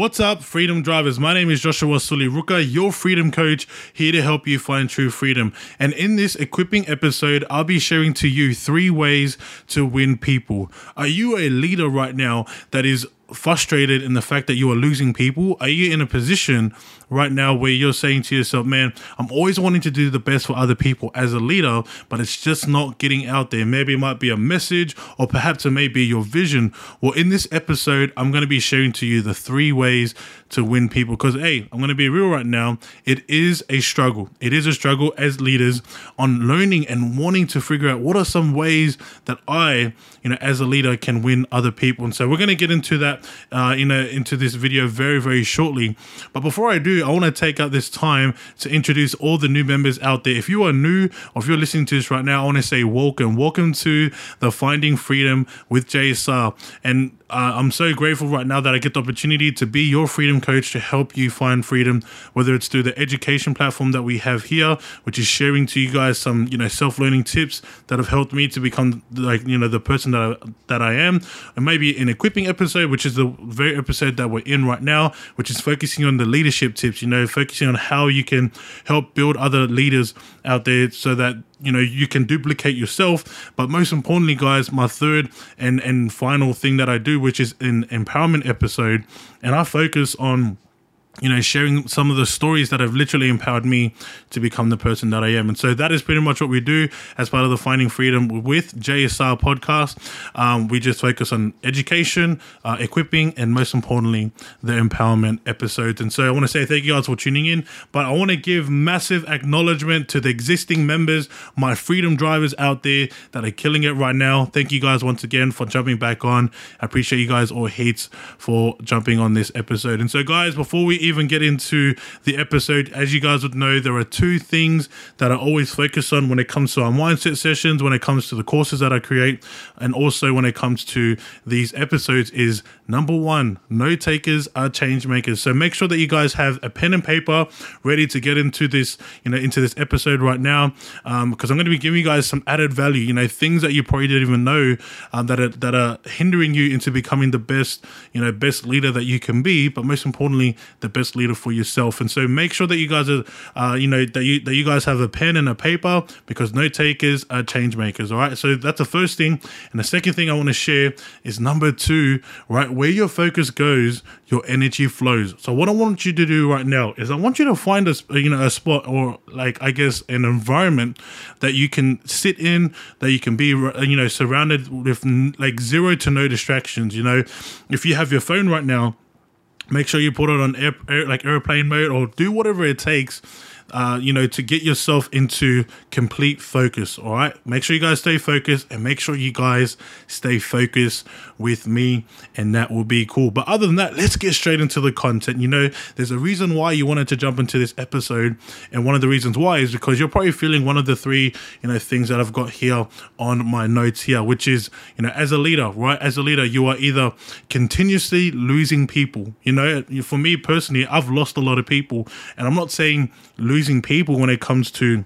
What's up, freedom drivers? My name is Joshua Suliruka, your freedom coach, here to help you find true freedom. And in this equipping episode, I'll be sharing to you three ways to win people. Are you a leader right now that is frustrated in the fact that you are losing people? Are you in a position right now where you're saying to yourself, man, I'm always wanting to do the best for other people as a leader, but it's just not getting out there? Maybe it might be a message, or perhaps it may be your vision. Well, in this episode, I'm going to be showing to you the three ways to win people because, hey, I'm going to be real right now. It is a struggle. It is a struggle as leaders on learning and wanting to figure out what are some ways that I, you know, as a leader can win other people. And so we're going to get into that uh, in a, into this video very, very shortly. But before I do, I want to take out this time to introduce all the new members out there. If you are new or if you're listening to this right now, I want to say welcome. Welcome to the Finding Freedom with JSR. And uh, I'm so grateful right now that I get the opportunity to be your freedom coach to help you find freedom, whether it's through the education platform that we have here, which is sharing to you guys some, you know, self-learning tips that have helped me to become like, you know, the person that I, that I am, and maybe an equipping episode, which is the very episode that we're in right now, which is focusing on the leadership tips, you know, focusing on how you can help build other leaders out there so that you know you can duplicate yourself. But most importantly guys my third and and final thing that i do which is an empowerment episode and i focus on you know, sharing some of the stories that have literally empowered me to become the person that I am. And so that is pretty much what we do as part of the Finding Freedom with JSR podcast. Um, we just focus on education, uh, equipping, and most importantly, the empowerment episodes. And so I want to say thank you guys for tuning in, but I want to give massive acknowledgement to the existing members, my freedom drivers out there that are killing it right now. Thank you guys once again for jumping back on. I appreciate you guys all heaps for jumping on this episode. And so, guys, before we even get into the episode, as you guys would know, there are two things that I always focus on when it comes to our mindset sessions, when it comes to the courses that I create, and also when it comes to these episodes is number one, note takers are change makers. So make sure that you guys have a pen and paper ready to get into this, you know, into this episode right now, because um, I'm going to be giving you guys some added value, you know, things that you probably didn't even know um, that are that are hindering you into becoming the best, you know, best leader that you can be, but most importantly, the best leader for yourself. And so make sure that you guys are, uh, you know, that you that you guys have a pen and a paper because note takers are change makers. All right. So that's the first thing. And the second thing I want to share is number two, right? Where your focus goes, your energy flows. So what I want you to do right now is I want you to find a you know a spot or like I guess an environment that you can sit in, that you can be you know surrounded with like zero to no distractions. You know, if you have your phone right now make sure you put it on air, air, like airplane mode or do whatever it takes uh, you know, to get yourself into complete focus. All right. Make sure you guys stay focused and make sure you guys stay focused with me, and that will be cool. But other than that, let's get straight into the content. You know, there's a reason why you wanted to jump into this episode, and one of the reasons why is because you're probably feeling one of the three, you know, things that I've got here on my notes here, which is, you know, as a leader, right? As a leader, you are either continuously losing people. You know, for me personally, I've lost a lot of people, and I'm not saying losing losing people when it comes to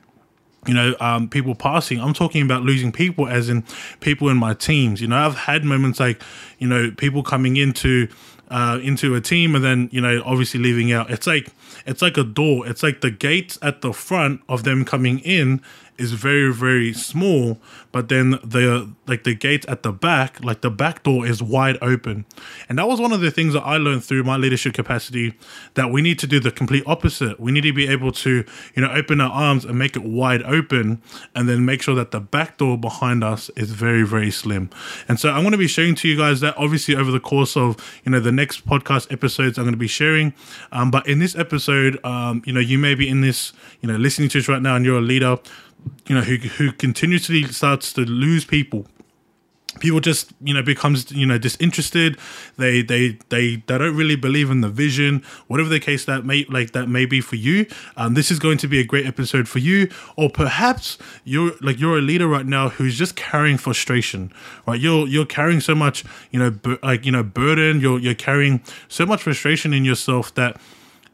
you know, um, people passing. I'm talking about losing people, as in people in my teams. You know, I've had moments like, you know, people coming into uh, into a team and then you know obviously leaving out. It's like it's like a door. It's like the gates at the front of them coming in is very very small but then the like the gate at the back like the back door is wide open. And that was one of the things that i learned through my leadership capacity that we need to do the complete opposite. We need to be able to you know open our arms and make it wide open and then make sure that the back door behind us is very very slim. And so i'm going to be sharing to you guys that obviously over the course of you know the next podcast episodes i'm going to be sharing. Um, but in this episode um, you know you may be in this you know listening to this right now and you're a leader you know, who who continuously starts to lose people. People just, you know, becomes, you know, disinterested. They they they they don't really believe in the vision, whatever the case that may like that may be for you. Um, this is going to be a great episode for you, or perhaps you're like you're a leader right now who's just carrying frustration, right? You're you're carrying so much, you know, bur- like you know, burden. You're you're carrying so much frustration in yourself that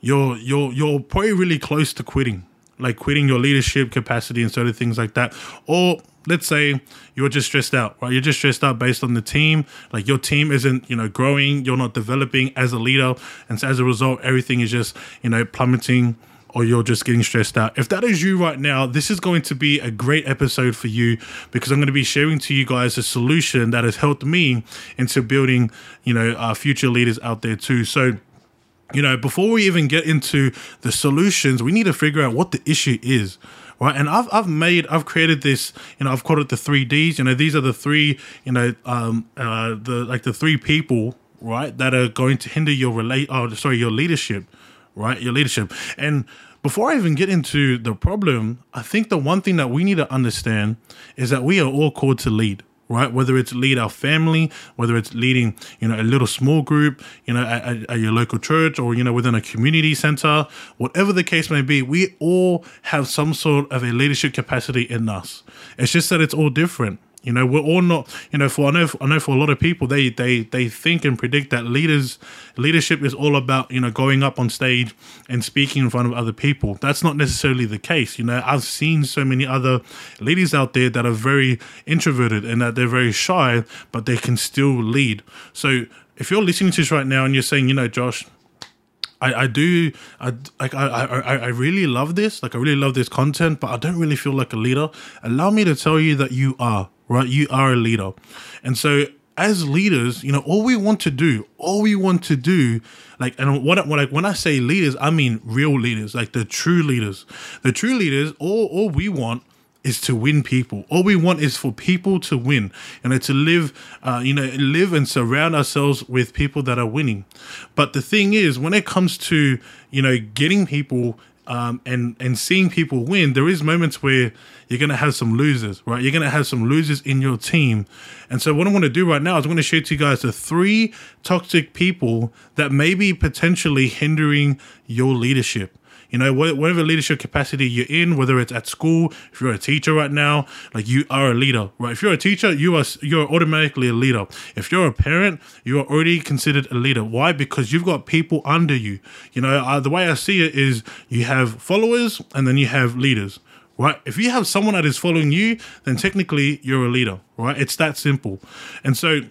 you're you're you're probably really close to quitting like quitting your leadership capacity and sort of things like that or let's say you're just stressed out, right? You're just stressed out based on the team. Like your team isn't, you know, growing, you're not developing as a leader. And so as a result, everything is just, you know, plummeting or you're just getting stressed out. If that is you right now, this is going to be a great episode for you because I'm going to be sharing to you guys a solution that has helped me into building, you know, uh, future leaders out there too. So, you know, before we even get into the solutions, we need to figure out what the issue is right? And I've I've made I've created this, you know, I've called it the three Ds. You know, these are the three, you know, um, uh, the like the three people, right, that are going to hinder your relate. Oh, sorry, your leadership, right? Your leadership. And before I even get into the problem, I think the one thing that we need to understand is that we are all called to lead right? Whether it's lead our family, whether it's leading, you know, a little small group, you know, at, at, your local church or, you know, within a community center, whatever the case may be, we all have some sort of a leadership capacity in us. It's just that it's all different. You know, we're all not. You know, for I know, I know for a lot of people, they they they think and predict that leaders leadership is all about you know going up on stage and speaking in front of other people. That's not necessarily the case. You know, I've seen so many other leaders out there that are very introverted and that they're very shy, but they can still lead. So if you're listening to this right now and you're saying, you know, Josh, I, I do I like I, I I really love this like I really love this content but I don't really feel like a leader allow me to tell you that you are right? You are a leader. And so as leaders, you know, all we want to do, all we want to do, like, and what, what like when I say leaders, I mean real leaders, like the true leaders. The true leaders, all all we want is to win people. All we want is for people to win, and to live, uh, you know, live and surround ourselves with people that are winning. But the thing is, when it comes to you know getting people um, and and seeing people win, there is moments where you're gonna have some losers, right? You're gonna have some losers in your team, and so what I'm gonna do right now is I'm gonna show to you guys the three toxic people that may be potentially hindering your leadership. You know, whatever leadership capacity you're in, whether it's at school, if you're a teacher right now, like you are a leader, right? If you're a teacher, you are you're automatically a leader. If you're a parent, you are already considered a leader. Why? Because you've got people under you. You know, uh, the way I see it is you have followers and then you have leaders right? If you have someone that is following you, then technically you're a leader, right? It's that simple. And so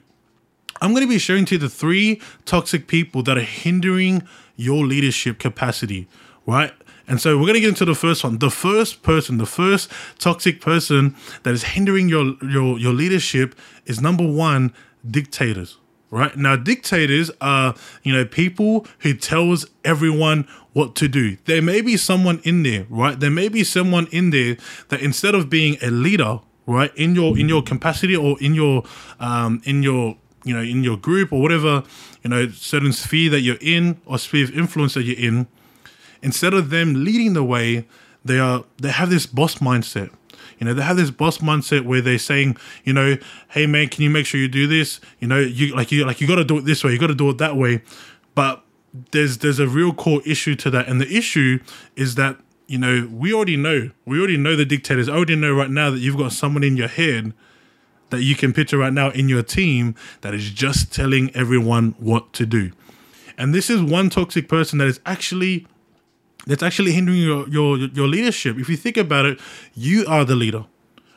I'm going to be sharing to you the three toxic people that are hindering your leadership capacity, right? And so we're going to get into the first one. The first person, the first toxic person that is hindering your your your leadership is number 1, dictators. Right? Now dictators are, you know, people who tells everyone what to do. There may be someone in there, right? There may be someone in there that instead of being a leader, right, in your in your capacity or in your um in your you know in your group or whatever you know certain sphere that you're in or sphere of influence that you're in instead of them leading the way, they are they have this boss mindset. You know, they have this boss mindset where they're saying, you know, hey man, can you make sure you do this? You know, you like you like you got to do it this way, you got to do it that way. But there's there's a real core issue to that, and the issue is that you know we already know we already know the dictators. I already know right now that you've got someone in your head that you can picture right now in your team that is just telling everyone what to do. And this is one toxic person that is actually that's actually hindering your, your your leadership. If you think about it, you are the leader,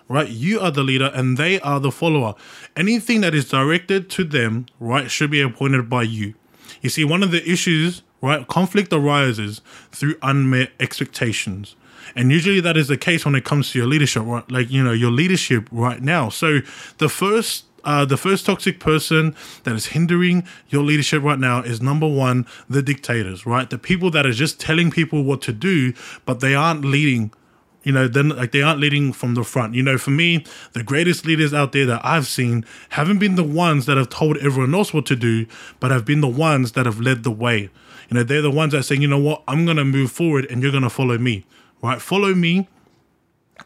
right? You are the leader, and they are the follower. Anything that is directed to them, right, should be appointed by you. You see, one of the issues, right, conflict arises through unmet expectations. And usually that is the case when it comes to your leadership, right? Like, you know, your leadership right now. So the first uh, the first toxic person that is hindering your leadership right now is number one, the dictators, right? The people that are just telling people what to do, but they aren't leading. You know, then like they aren't leading from the front. You know, for me, the greatest leaders out there that I've seen haven't been the ones that have told everyone else what to do, but have been the ones that have led the way. You know, they're the ones that saying, you know what, I'm gonna move forward and you're gonna follow me. Right? Follow me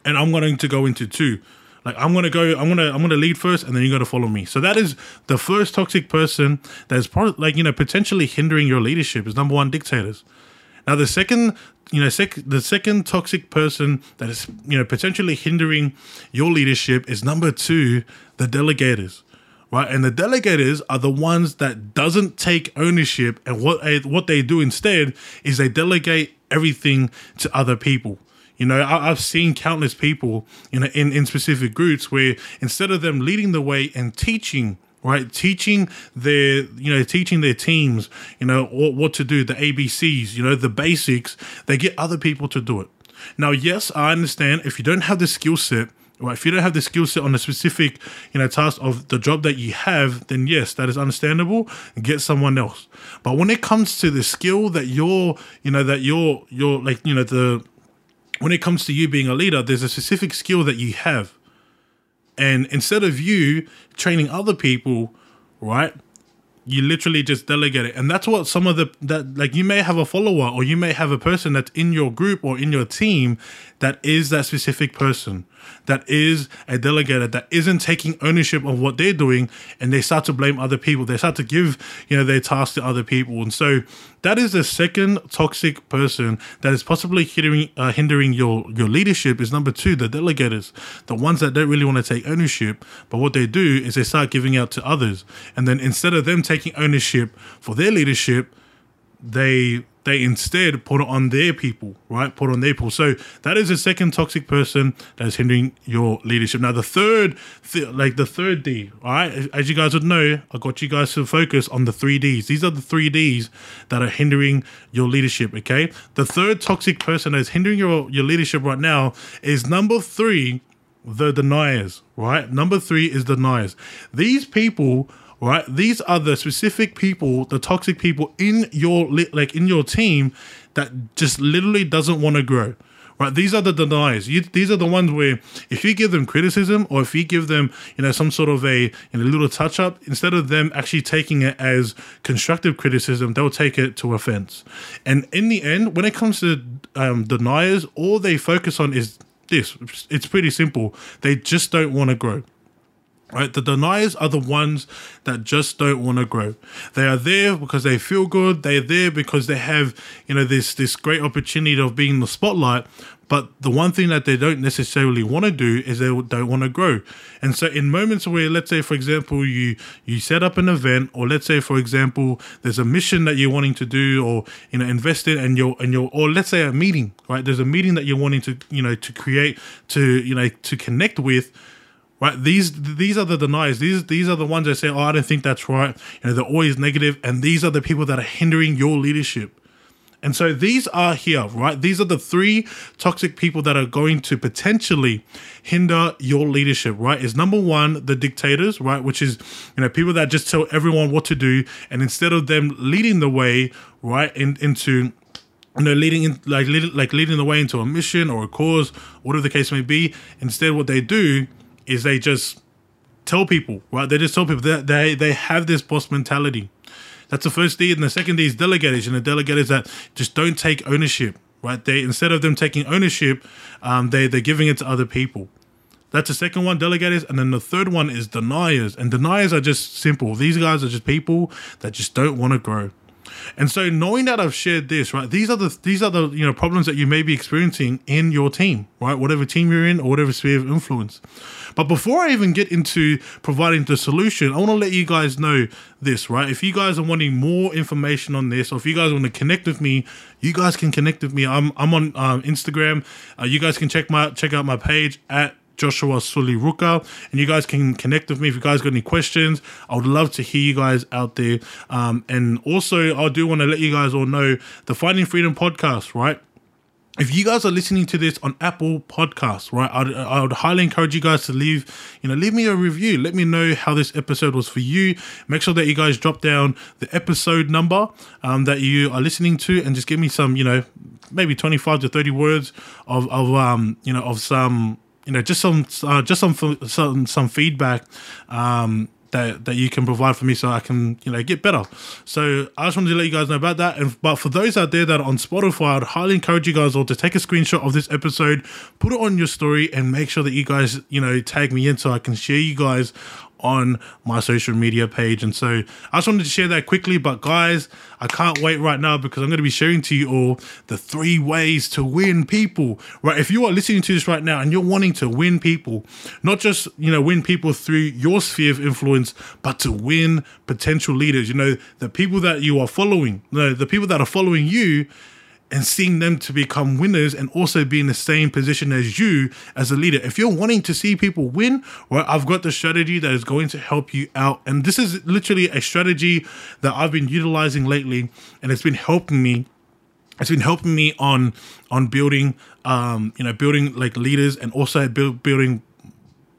and I'm going to go into two. Like I'm gonna go, I'm gonna, I'm gonna lead first, and then you're gonna follow me. So that is the first toxic person that is probably like you know potentially hindering your leadership. Is number one dictators. Now the second, you know, sec- the second toxic person that is you know potentially hindering your leadership is number two, the delegators right? And the delegators are the ones that doesn't take ownership, and what what they do instead is they delegate everything to other people. You know, I, have seen countless people know, in, in specific groups where instead of them leading the way and teaching, right, teaching their, you know, teaching their teams, you know, what, what to do, the ABCs, you know, the basics, they get other people to do it. Now, yes, I understand if you don't have the skill set, right, if you don't have the skill set on a specific, you know, task of the job that you have, then yes, that is understandable. Get someone else. But when it comes to the skill that you're, you know, that you're, you're like, you know, the when it comes to you being a leader, there's a specific skill that you have. And instead of you training other people, right, you literally just delegate it. And that's what some of the, that, like, you may have a follower or you may have a person that's in your group or in your team that is that specific person that is a delegator that isn't taking ownership of what they're doing and they start to blame other people. They start to give you know their tasks to other people. And so that is the second toxic person that is possibly hindering uh, hindering your your leadership is number two the delegators the ones that don't really want to take ownership but what they do is they start giving out to others. And then instead of them taking ownership for their leadership they they instead put it on their people, right? Put on their people. So that is the second toxic person that is hindering your leadership. Now the third, th- like the third D, all right. As you guys would know, I got you guys to focus on the three Ds. These are the three Ds that are hindering your leadership. Okay. The third toxic person that is hindering your your leadership right now is number three, the deniers. Right. Number three is deniers. These people right? These are the specific people, the toxic people in your like in your team that just literally doesn't want to grow. Right, these are the deniers. You, these are the ones where if you give them criticism or if you give them, you know, some sort of a you know, little touch up, instead of them actually taking it as constructive criticism, they'll take it to offense. And in the end, when it comes to um, deniers, all they focus on is this. It's pretty simple. They just don't want to grow. Right, the deniers are the ones that just don't want to grow. They are there because they feel good. They're there because they have, you know, this this great opportunity of being in the spotlight. But the one thing that they don't necessarily want to do is they don't want to grow. And so, in moments where, let's say, for example, you you set up an event, or let's say, for example, there's a mission that you're wanting to do, or you know, invest in, and you're and you're, or let's say a meeting, right? There's a meeting that you're wanting to, you know, to create, to you know, to connect with right? These these are the deniers. These these are the ones that say, "Oh, I don't think that's right." You know, they're always negative, and these are the people that are hindering your leadership. And so these are here, right? These are the three toxic people that are going to potentially hinder your leadership, right? Is number one the dictators, right? Which is you know people that just tell everyone what to do, and instead of them leading the way, right, in, into you know, leading in like leading, like leading the way into a mission or a cause, whatever the case may be. Instead, what they do is they just tell people, right? They just tell people that they, they have this boss mentality. That's the first D. And the second D is delegators. And the delegators that just don't take ownership, right? They instead of them taking ownership, um, they, they're giving it to other people. That's the second one, delegators. And then the third one is deniers. And deniers are just simple. These guys are just people that just don't want to grow. And so knowing that I've shared this, right, these are the these are the you know problems that you may be experiencing in your team, right? Whatever team you're in or whatever sphere of influence. But before I even get into providing the solution, I want to let you guys know this, right? If you guys are wanting more information on this, or if you guys want to connect with me, you guys can connect with me. I'm I'm on um, Instagram. Uh, you guys can check my check out my page at Joshua Suli Ruka. And you guys can connect with me if you guys got any questions. I would love to hear you guys out there. Um, and also, I do want to let you guys all know the Finding Freedom podcast, right? if you guys are listening to this on Apple Podcasts, right, I'd, I would highly encourage you guys to leave, you know, leave me a review. Let me know how this episode was for you. Make sure that you guys drop down the episode number um, that you are listening to, and just give me some, you know, maybe twenty five to thirty words of of um, you know, of some you know just some uh, just some some some feedback um, that that you can provide for me so I can you know get better. So I just wanted to let you guys know about that. And but for those out there that are on Spotify, I'd highly encourage you guys all to take a screenshot of this episode, put it on your story, and make sure that you guys you know tag me in so I can share you guys on my social media page. And so I just wanted to share that quickly. But guys, I can't wait right now because I'm going to be sharing to you all the three ways to win people. Right? If you are listening to this right now and you're wanting to win people, not just you know win people through your sphere of influence, but to win potential leaders. You know, the people that you are following, no, the people that are following you and seeing them to become winners and also be in the same position as you as a leader. If you're wanting to see people win, well, I've got the strategy that is going to help you out. And this is literally a strategy that I've been utilizing lately and it's been helping me it's been helping me on on building um you know building like leaders and also build, building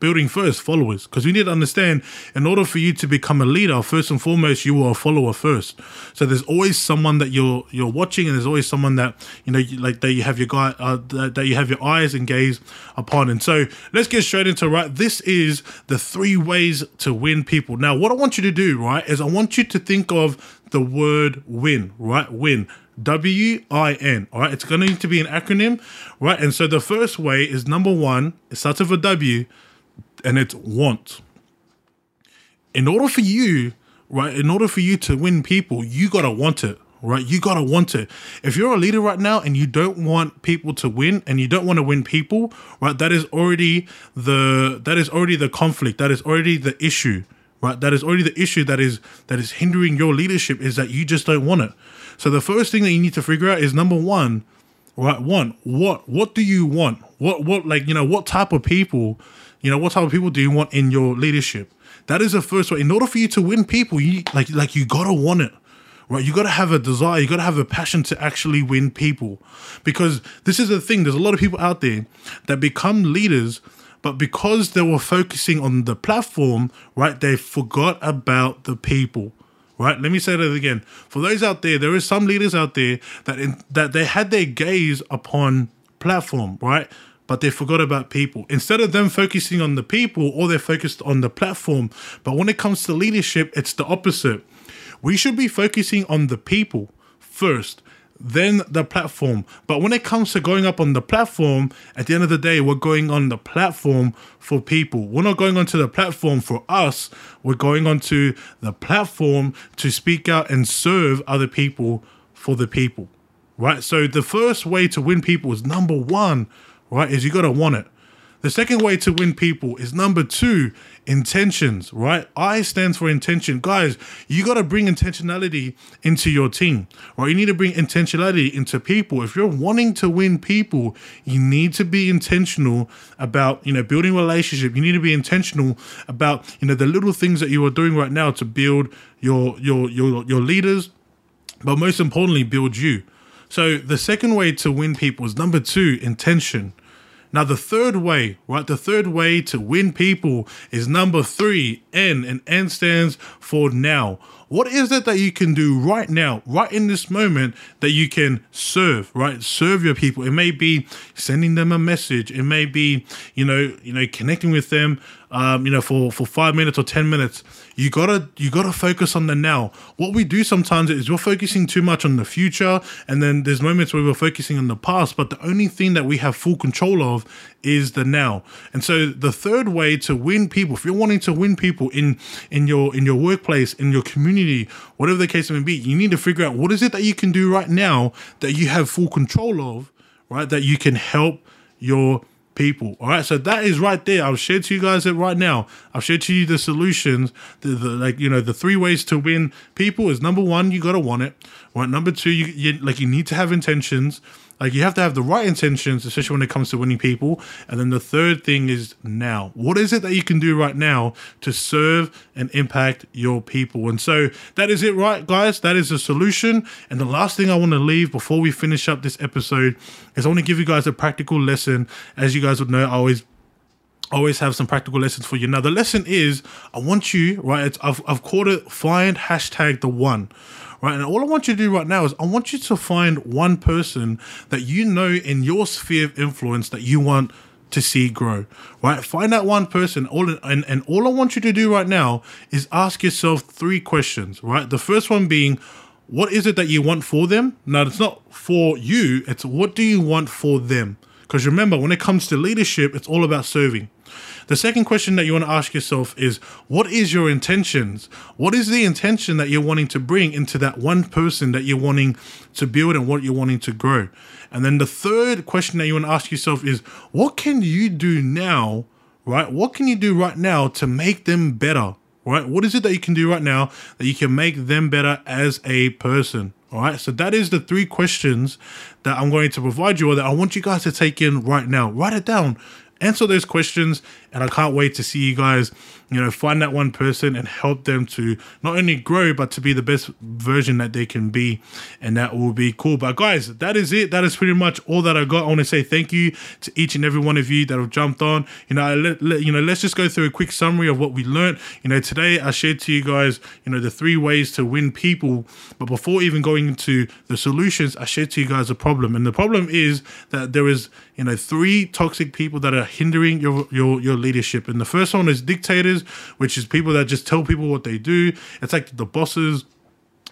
building first followers. Because you need to understand in order for you to become a leader first and foremost you are a follower first. So there's always someone that you're you're watching and there's always someone that you know like that you have your guy uh, that, that you have your eyes and gaze upon. And so let's get straight into right? This is the three ways to win people. Now what i want you to do right is i want you to think of the word win right? Win. W I N. All right, it's going to need to be an acronym, right? And so the first way is number one, it starts with a W, and it's want. In order for you, right, in order for you to win people, you gotta want it, right? You gotta want it. If you're a leader right now and you don't want people to win and you don't want to win people, right, that is already the that is already the conflict. That is already the issue, right? That is already the issue that is that is hindering your leadership is that you just don't want it. So the first thing that you need to figure out is number one, right? One, what what do you want? What what like you know what type of people you know, what type of people do you want in your leadership? That is the first way. In order for you to win people, you like like you gotta want it. Right, you gotta have a desire, you gotta have a passion to actually win people. Because this is the thing, there's a lot of people out there that become leaders, but because they were focusing on the platform, right, they forgot about the people right? Let me say that again. For those out there, there is some leaders out there that in, that they had their gaze upon platform, right? But they forgot about people. Instead of them focusing on the people, or they're focused on the platform. But when it comes to leadership, it's the opposite. We should be focusing on the people first, then the platform. But when it comes to going up on the platform, at the end of the day, we're going on the platform for people. We're not going onto the platform for us. We're going onto the platform to speak out and serve other people for the people. Right? So the first way to win people is number one, right? Is you got to want it. The second way to win people is number two, intentions, right? I stands for intention. Guys, you got to bring intentionality into your team, right? You need to bring intentionality into people. If you're wanting to win people, you need to be intentional about, you know, building relationship. You need to be intentional about, you know, the little things that you are doing right now to build your, your, your, your leaders, but most importantly, build you. So the second way to win people is number two, intention. Now, the third way, right? The third way to win people is number three, N, and N stands for now. What is it that you can do right now, right in this moment, that you can serve, right? Serve your people. It may be sending them a message. It may be, you know, you know, connecting with them, um, you know, for for five minutes or ten minutes. You gotta you gotta focus on the now. What we do sometimes is we're focusing too much on the future, and then there's moments where we're focusing on the past. But the only thing that we have full control of is the now. And so the third way to win people, if you're wanting to win people in in your in your workplace, in your community, whatever the case may be, you need to figure out what is it that you can do right now that you have full control of, right? That you can help your people. All right, so that is right there. I've shared to you guys it right now. I've shared to you the solutions. The, the like you know the three ways to win people is number one, you gotta want it. Right, number two, you, you like you need to have intentions. Like you have to have the right intentions, especially when it comes to winning people. And then the third thing is now. What is it that you can do right now to serve and impact your people? And so that is it, right, guys? That is the solution. And the last thing I want to leave before we finish up this episode is I want to give you guys a practical lesson. As you guys would know, I always always have some practical lessons for you. Now, the lesson is I want you, right? I've, I've called it find hashtag the one right? And all I want you to do right now is I want you to find one person that you know in your sphere of influence that you want to see grow, right? Find that one person. All and, and all I want you to do right now is ask yourself three questions, right? The first one being, what is it that you want for them? Now, it's not for you, it's what do you want for them? Because remember, when it comes to leadership, it's all about serving. The second question that you want to ask yourself is what is your intentions? What is the intention that you're wanting to bring into that one person that you're wanting to build and what you're wanting to grow? And then the third question that you want to ask yourself is what can you do now, right? What can you do right now to make them better? Right? What is it that you can do right now that you can make them better as a person? All right. So that is the three questions that I'm going to provide you or that I want you guys to take in right now. Write it down answer those questions and i can't wait to see you guys you know find that one person and help them to not only grow but to be the best version that they can be. And that will be cool. But guys that is it. That is pretty much all that i got. I want to say thank you to each and every one of you that have jumped on. You know let, let, you know let's just go through a quick summary of what we learned. You know today i shared to you guys you know the three ways to win people. But before even going into the solutions i shared to you guys a problem. And the problem is that there is you know three toxic people that are hindering your your your leadership. And the first one is dictators which is people that just tell people what they do. It's like the bosses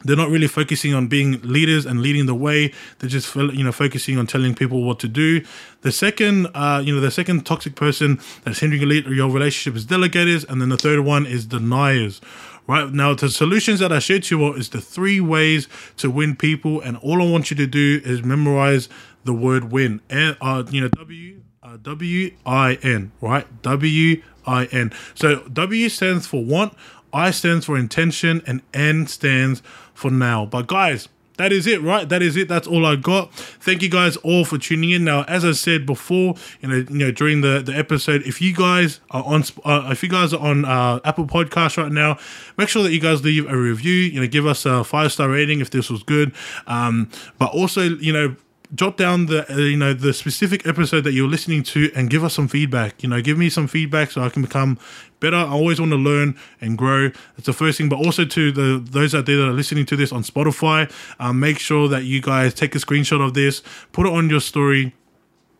they're not really focusing on being leaders and leading the way. They're just you know focusing on telling people what to do. The second uh, you know the second toxic person that's hindering your relationship is delegators and then the third one is deniers. Right now the solutions that i shared to you all is the three ways to win people and all i want you to do is memorize the word win. And uh, you know, W uh, W I N, right? W I N. So W stands for want, I stands for intention, and N stands for now. But guys, that is it, right? That is it. That's all I got. Thank you guys all for tuning in. Now, as I said before, you know, you know, during the the episode, if you guys are on, uh, if you guys are on uh, Apple Podcast right now, make sure that you guys leave a review. You know, give us a five star rating if this was good. Um, but also, you know, jot down the uh, you know the specific episode that you're listening to and give us some feedback. You know give me some feedback so i can become better. I always want to learn and grow. It's the first thing. But also to the those out there that are listening to this on spotify um, make sure that you guys take a screenshot of this put it on your story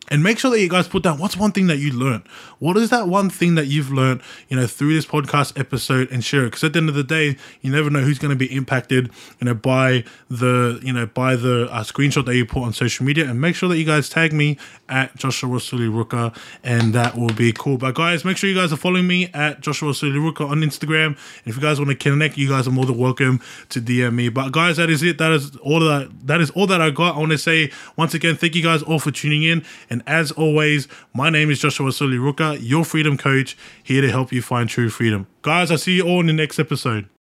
and make sure that you guys put down what's one thing that you learned. What is that one thing that you've learned, you know, through this podcast episode and share it? Because at the end of the day, you never know who's going to be impacted, you know, by the, you know, by the uh, screenshot that you put on social media. And make sure that you guys tag me at Joshua Suli Ruka and that will be cool. But guys, make sure you guys are following me at Joshua Suli Ruka on Instagram. And if you guys want to connect, you guys are more than welcome to DM me. But guys, that is it. That is all that. That is all that I got. I want to say once again, thank you guys all for tuning in. And and as always, my name is Joshua Suli Ruka, your freedom coach, here to help you find true freedom. Guys, I'll see you all in the next episode.